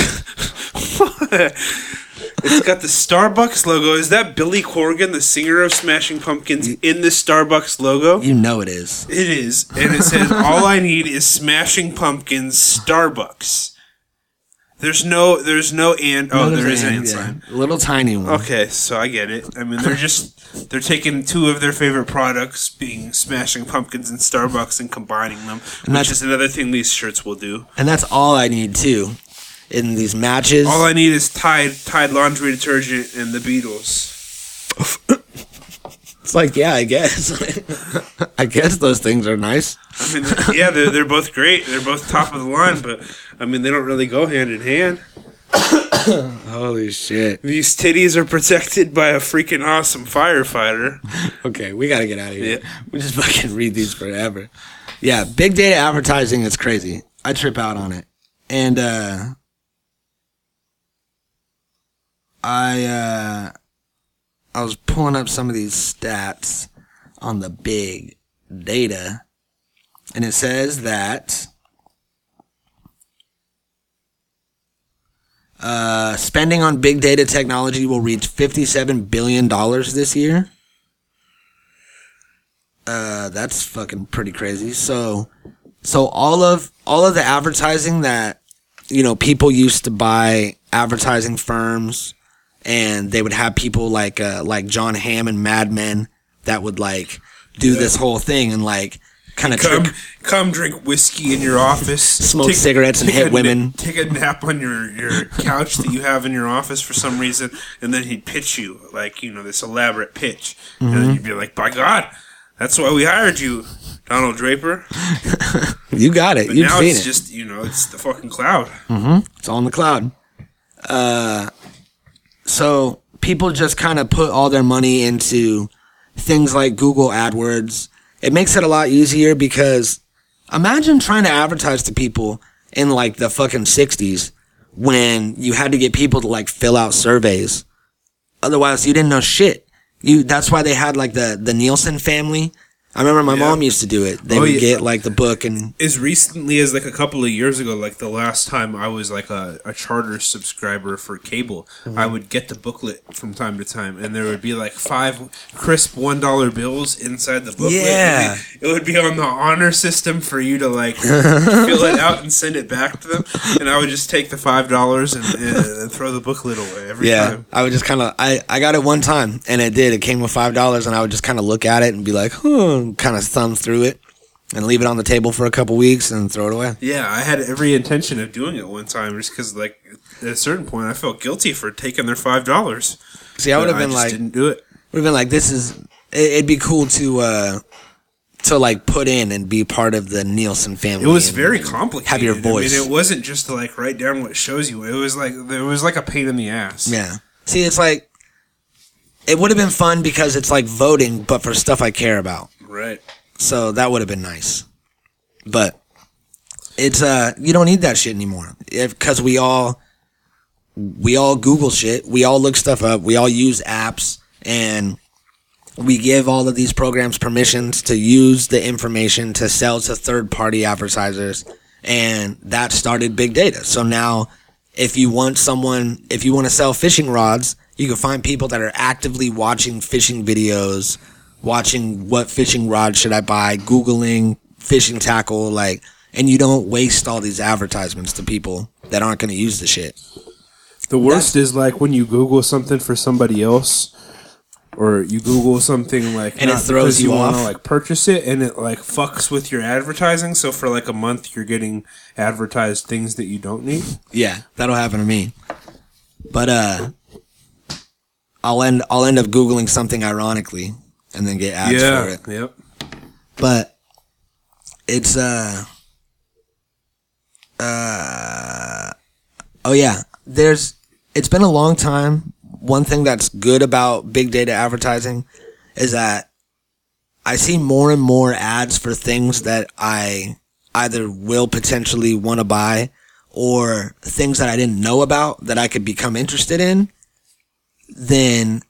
(laughs) (laughs) it's got the Starbucks logo. Is that Billy Corgan, the singer of Smashing Pumpkins, in the Starbucks logo? You know it is. It is, and it says all I need is Smashing Pumpkins Starbucks. There's no, there's no and. Oh, there is an and sign. A little tiny one. Okay, so I get it. I mean, they're just they're taking two of their favorite products, being Smashing Pumpkins and Starbucks, and combining them, which that's- is another thing these shirts will do. And that's all I need too. In these matches. All I need is Tide Tide laundry detergent and the Beatles. it's like, yeah, I guess. (laughs) I guess those things are nice. I mean, yeah, they're they're both great. They're both top of the line, but I mean, they don't really go hand in hand. (coughs) Holy shit. These titties are protected by a freaking awesome firefighter. (laughs) Okay, we gotta get out of here. Yeah. We just fucking read these forever. Yeah, big data advertising is crazy. I trip out on it. And uh I uh I was pulling up some of these stats on the big data and it says that uh, spending on big data technology will reach $57 billion this year. Uh, that's fucking pretty crazy. So, so all of all of the advertising that you know people used to buy advertising firms, and they would have people like uh, like Jon Hamm and Mad Men that would like do this whole thing and like kind of Come, trick. come drink whiskey in your office. (laughs) Smoke cigarettes and hit women. na- take a nap on your, your couch that you have in your office for some reason, and then he'd pitch you like you know this elaborate pitch, and Mm-hmm. then you'd be like, "By God, that's why we hired you, Donald Draper." (laughs) You got it. But You've now seen it's it. just you know it's the fucking cloud. Mm-hmm. It's all in the cloud. Uh, so people just kind of put all their money into things like Google AdWords. It makes it a lot easier because imagine trying to advertise to people in like the fucking 60s when you had to get people to like fill out surveys. Otherwise, you didn't know shit. You, that's why they had like the, the Nielsen family. I remember my Yeah. mom used to do it. They Oh, would yeah. get like the book and As recently as like a couple of years ago, like the last time I was like a, a charter subscriber for cable, Mm-hmm. I would get the booklet from time to time, and there would be like five crisp one dollar bills inside the booklet. Yeah. It would, be on the honor system for you to like fill it out and send it back to them, and I would just take the five dollars and, and throw the booklet away every Yeah, time. I would just kind of I I got it one time and it did. It came with five dollars and I would just kind of look at it and be like, hmm, kind of thumb through it and leave it on the table for a couple weeks and throw it away. Yeah, I had every intention of doing it one time, just because like at a certain point I felt guilty for taking their five dollars. See, I would have been just like, didn't do it. would have been like, this is. It, it'd be cool to uh to like put in and be part of the Nielsen family. It was and- very complicated. Have your voice. I mean, it wasn't just to like write down what shows you. It was like it was like a pain in the ass. Yeah. See, it's like it would have been fun because it's like voting, but for stuff I care about. Right. So that would have been nice. But it's uh you don't need that shit anymore. Cuz we all we all Google shit. We all look stuff up. We all use apps and we give all of these programs permissions to use the information to sell to third party advertisers and that started big data. So now if you want someone if you want to sell fishing rods, you can find people that are actively watching fishing videos, watching what fishing rod should I buy, googling fishing tackle like and you don't waste all these advertisements to people that aren't going to use the shit. The worst is like when you Google something for somebody else, or you Google something like And it throws you wanna, off? like purchase it, and it like fucks with your advertising. So for like a month, you're getting advertised things that you don't need. Yeah, that'll happen to me. But uh I'll end I'll end up googling something ironically and then get ads for it. Yep. But it's uh uh oh yeah, there's it's been a long time. One thing that's good about big data advertising is that I see more and more ads for things that I either will potentially want to buy or things that I didn't know about that I could become interested in. Then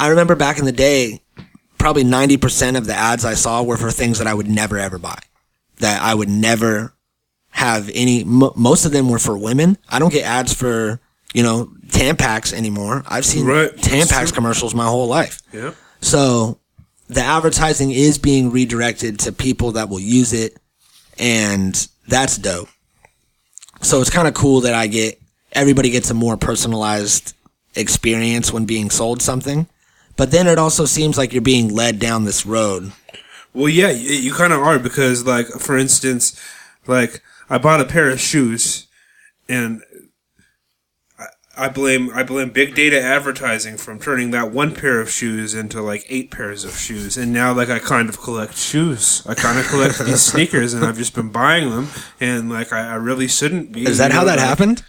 I remember back in the day, probably 90% of the ads I saw were for things that I would never ever buy. That I would never have any, m- most of them were for women. I don't get ads for, you know, Tampax anymore. I've seen Right. Tampax commercials my whole life. Yep. So the advertising is being redirected to people that will use it, and that's dope. So it's kind of cool that I get everybody gets a more personalized experience when being sold something. But then it also seems like you're being led down this road. Well, yeah, you, you kind of are because, like, for instance, like I bought a pair of shoes, and I, I blame I blame big data advertising from turning that one pair of shoes into like eight pairs of shoes, and now like I kind of collect shoes. I kind of collect these (laughs) sneakers, and I've just been buying them, and like I, I really shouldn't be. Is that you how that like- happened?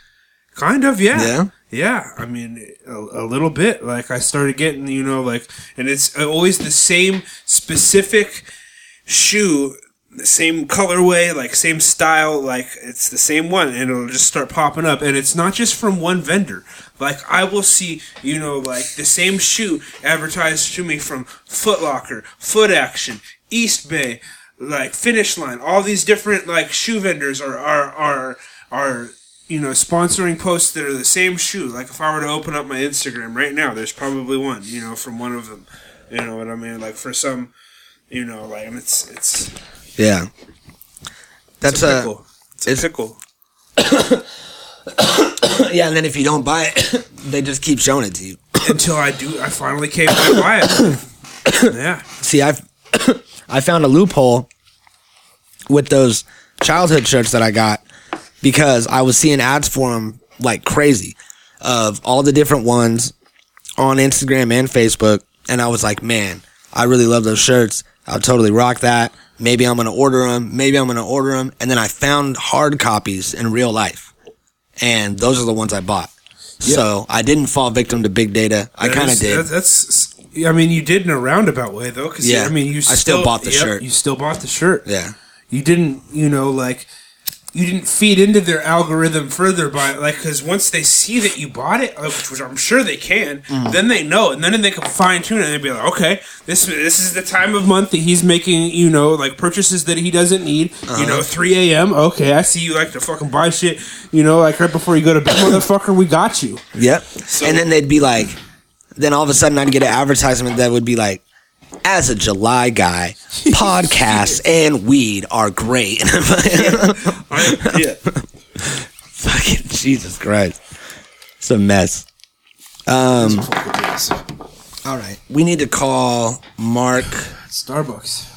Kind of, yeah. Yeah? Yeah. I mean, a, a little bit. Like, I started getting, you know, like, and it's always the same specific shoe, the same colorway, like, same style, like, it's the same one, and it'll just start popping up. And it's not just from one vendor. Like, I will see, you know, like, the same shoe advertised to me from Foot Locker, Foot Action, Eastbay, like Finish Line, all these different like shoe vendors are are are are you know sponsoring posts that are the same shoe. Like if I were to open up my Instagram right now, there's probably one you know from one of them. You know what I mean? Like for some, you know, like it's it's Yeah. That's it's a pickle. It's a it's- pickle. (coughs) yeah, and then if you don't buy it, (coughs) they just keep showing it to you. (coughs) Until I do, I finally came to buy it. Yeah. See, I've I found a loophole with those childhood shirts that I got because I was seeing ads for them like crazy of all the different ones on Instagram and Facebook, and I was like, man, I really love those shirts. I'll totally rock that. Maybe I'm gonna order them. Maybe I'm gonna order them. And then I found hard copies in real life, and those are the ones I bought. So I didn't fall victim to big data. I kind of did. that- That's. I mean, you did in a roundabout way though, because Yeah. I mean, you I still, still bought the yep, shirt. You still bought the shirt. yeah. You didn't, you know, like you didn't feed into their algorithm further by like because once they see that you bought it, which I'm sure they can, Mm-hmm. then they know, and then they can fine tune it. and They'd be like, okay, this this is the time of month that he's making, you know, like purchases that he doesn't need. You Uh-huh. know, 3 a.m. Okay, I see you like to fucking buy shit. You know, like right before you go to bed, (coughs) motherfucker. We got you. Yep. and then they'd be like, then all of a sudden I'd get an advertisement that would be like, as a July guy, (laughs) podcasts and weed are great. yeah. (laughs) Fucking Jesus Christ. It's a mess. Um, all right. We need to call Mark Starbucks.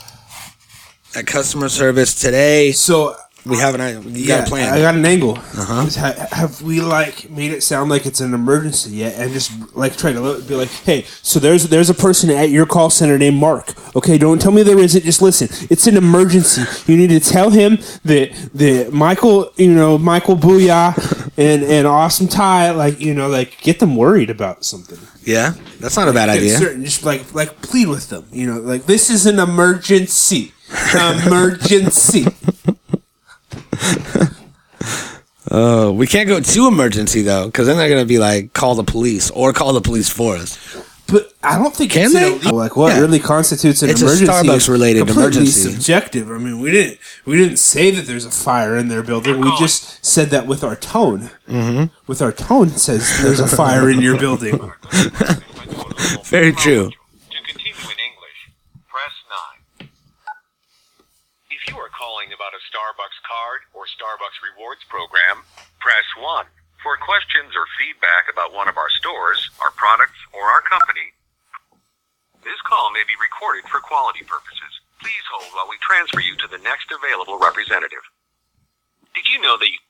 at customer service today. So We have an idea. You got a plan. I got an angle. Uh-huh. Ha- have we like made it sound like it's an emergency yet, and just like try to be like, hey, so there's there's a person at your call center named Mark. Okay, don't tell me there isn't. Just listen. It's an emergency. You need to tell him that that Michael, you know, Michael Booyah and and Awesome Ty, like you know, like get them worried about something. yeah, that's not a bad idea. certain- just like like plead with them. You know, like this is an emergency. (laughs) Emergency. Oh, (laughs) we can't go to emergency though, because then they're gonna be like, call the police or call the police for us. But I don't think Can it's they? illegal. like what Yeah. really constitutes an It's a emergency. is Starbucks-related completely emergency. Subjective. I mean, we didn't we didn't say that there's a fire in their building. We just said that with our tone. Mm-hmm. With our tone, says there's a fire in your building. (laughs) (laughs) Very true. To continue in English, press 9. If you are calling about a Starbucks card or Starbucks rewards program, press 1. For questions or feedback about one of our stores, our products, or our company, this call may be recorded for quality purposes. Please hold while we transfer you to the next available representative. Did you know that you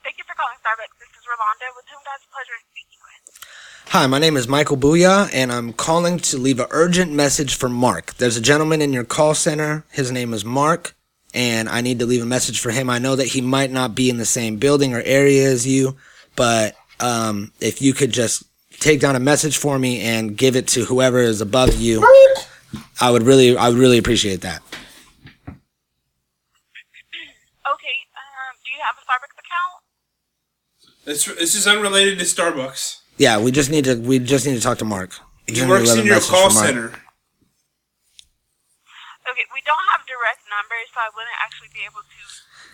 Thank you for calling Starbucks. This is Rolanda, with whom does pleasure in speaking with. Hi, my name is Michael Booyah, and I'm calling to leave an urgent message for Mark. There's a gentleman in your call center. His name is Mark, and I need to leave a message for him. I know that he might not be in the same building or area as you, but um, if you could just take down a message for me and give it to whoever is above you, I would really, I would really appreciate that. Okay, um, do you have a Starbucks account? This, this is unrelated to Starbucks. Yeah, we just need to, we just need to talk to Mark. He just need to works in your call center. Okay, we don't have direct numbers, so I wouldn't actually be able to.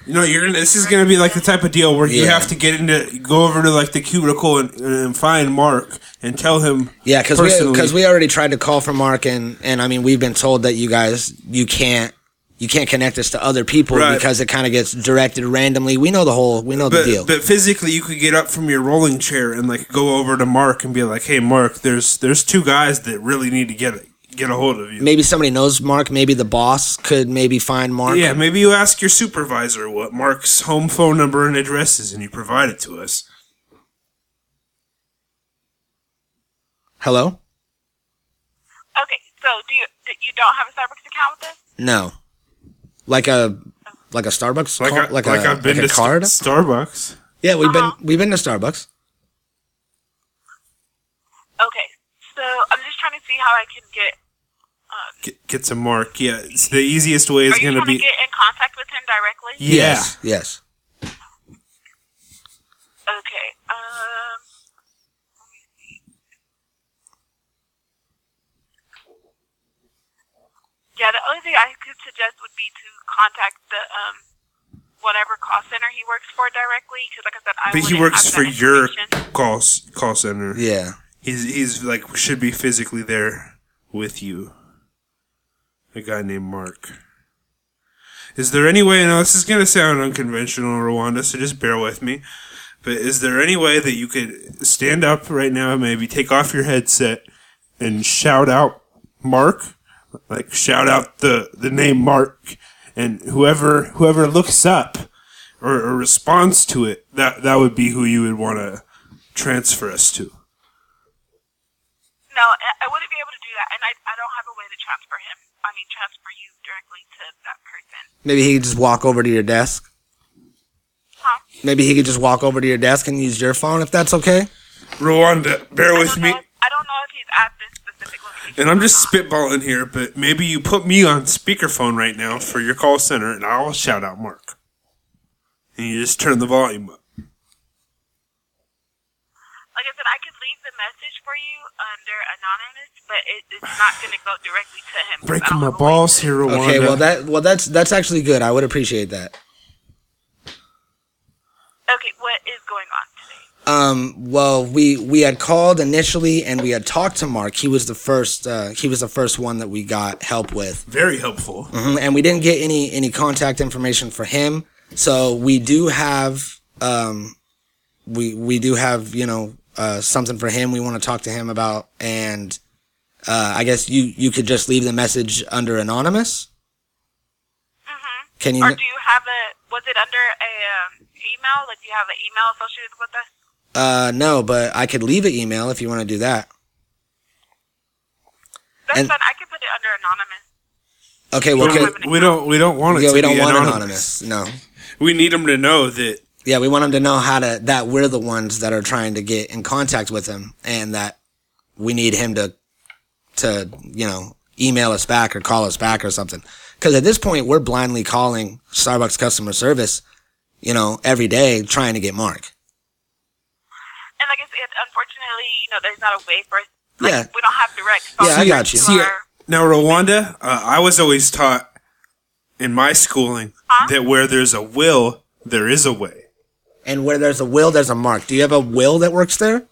You know, you're gonna. This is gonna be like the type of deal where you Yeah. have to get into, go over to like the cubicle and, and find Mark and tell him. Yeah, because we personally. because we already tried to call for Mark, and and I mean we've been told that you guys you can't you can't connect us to other people Right. because it kind of gets directed randomly. We know the whole we know the But, deal. but physically, you could get up from your rolling chair and like go over to Mark and be like, "Hey, Mark, there's there's two guys that really need to get get a hold of you." maybe somebody knows Mark. Maybe the boss could maybe find Mark. Yeah, maybe you ask your supervisor what Mark's home phone number and address is, and you provide it to us. Hello. Okay, so do you do you don't have a Starbucks account with us? No like a like a Starbucks, like, car, I, like, like a, I've been like to card. Starbucks. Yeah, we've uh-huh. been we've been to Starbucks. Okay, so I'm just trying to see how I can get um, get, get Mark. Yeah, it's the easiest way is going to be get in contact with him directly. Yeah. Yes. Yes. Okay. Um. Yeah, the only thing I could suggest would be to contact the um whatever call center he works for directly, because like I said, I But he works have for your call call center. Yeah. He's he's like should be physically there with you. A guy named Mark. Is there any way? Now this is gonna sound unconventional, Rwanda, so just bear with me. But is there any way that you could stand up right now, maybe take off your headset and shout out Mark, like shout out the the name Mark, and whoever whoever looks up or, or responds to it, that that would be who you would want to transfer us to. No, I- I wouldn't be able to do that, and I I don't have a way to transfer him. I mean, transfer you directly to that person. Maybe he could just walk over to your desk. Huh? Maybe he could just walk over to your desk and use your phone if that's okay. Rwanda, bear with don't me. If, I don't know if he's at this specific location. And I'm just spitballing here, but maybe you put me on speakerphone right now for your call center, and I'll shout out Mark. And you just turn the volume up. Like I said, I could leave the message for you under anonymous, but it, it's not going to go directly to him. Breaking my have a way balls here, Rwanda. Okay, well that well that's that's actually good. I would appreciate that. Okay, what is going on today? Um, well, we we had called initially and we had talked to Mark. He was the first. Uh, he was the first one that we got help with, Very helpful. Mhm, and we didn't get any any contact information for him. So we do have um, we we do have you know uh, something for him. We want to talk to him about, and uh, I guess you you could just leave the message under anonymous. hmm Can you? Or do you have a? Was it under a um, email? Like, do you have an email associated with us? Uh, no, but I could leave an email if you want to do that. That's And- fine. I can put it under anonymous. Okay, well, We don't can, have an We don't. We don't want it. yeah, to we don't be want anonymous. anonymous. No. We need them to know that. Yeah, we want them to know how to that we're the ones that are trying to get in contact with him, and that we need him to to you know email us back or call us back or something. Because at this point, we're blindly calling Starbucks customer service, you know, every day trying to get Mark. And like I said, unfortunately, you know, there's not a way for us. Like, Yeah. We don't have direct. Yeah, I got you. See, our- now Rwanda, uh, I was always taught in my schooling Huh? that where there's a will, there is a way. And where there's a will, there's a Mark. Do you have a will that works there?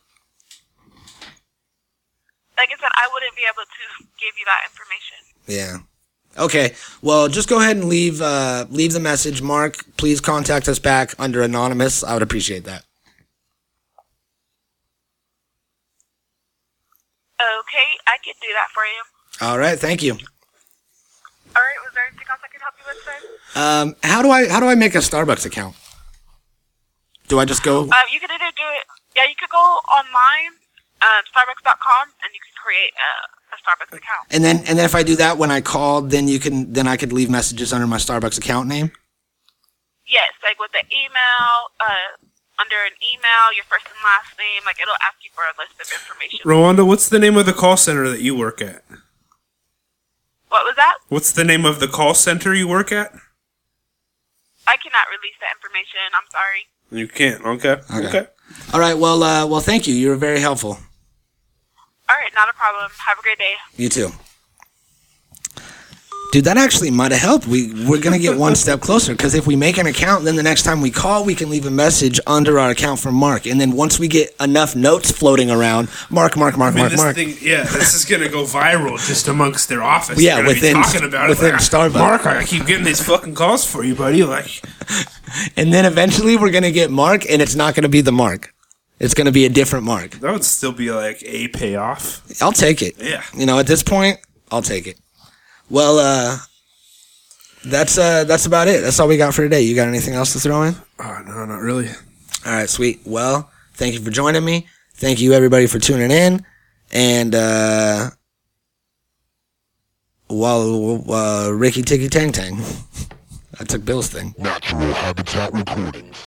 like I said, I wouldn't be able to give you that information. Yeah. Okay. Well, just go ahead and leave uh, leave the message, Mark. Please contact us back under anonymous. I would appreciate that. Okay, I can do that for you. All right. Thank you. All right, was there anything else I could help you with, sir? Um, how do I how do I make a Starbucks account? Do I just go? Um, you could either do it. Yeah, you could go online, um, Starbucks.com, and you can create a, a Starbucks account. And then and then if I do that when I call, then you can then I could leave messages under my Starbucks account name. Yes, like with the email, uh, under an email, your first and last name, like it'll ask you for a list of information. Rwanda, what's the name of the call center that you work at? What was that? What's the name of the call center you work at? I cannot release that information. I'm sorry. You can't. Okay. Okay. Okay. All right. Well, uh, well, thank you. You were very helpful. All right, not a problem. Have a great day. You too. Dude, that actually might have helped. We we're gonna get one step closer because if we make an account, then the next time we call, we can leave a message under our account for Mark, and then once we get enough notes floating around, Mark, Mark, Mark, I mean, Mark, this Mark. thing, yeah, this is gonna go viral just amongst their office. Yeah, They're within- be talking about within it. Like, Starbucks. Mark, I keep getting these fucking calls for you, buddy. Like, (laughs) and then eventually we're gonna get Mark, and it's not gonna be the Mark. It's gonna be a different Mark. that would still be like a payoff. I'll take it. Yeah. You know, at this point, I'll take it. Well, uh, that's uh, that's about it. That's all we got for today. You got anything else to throw in? Oh no, not really. All right, sweet. Well, thank you for joining me. Thank you everybody for tuning in. And uh well uh Ricky Ticky Tang Tang. (laughs) I took Bill's thing. Natural Habitat Recordings.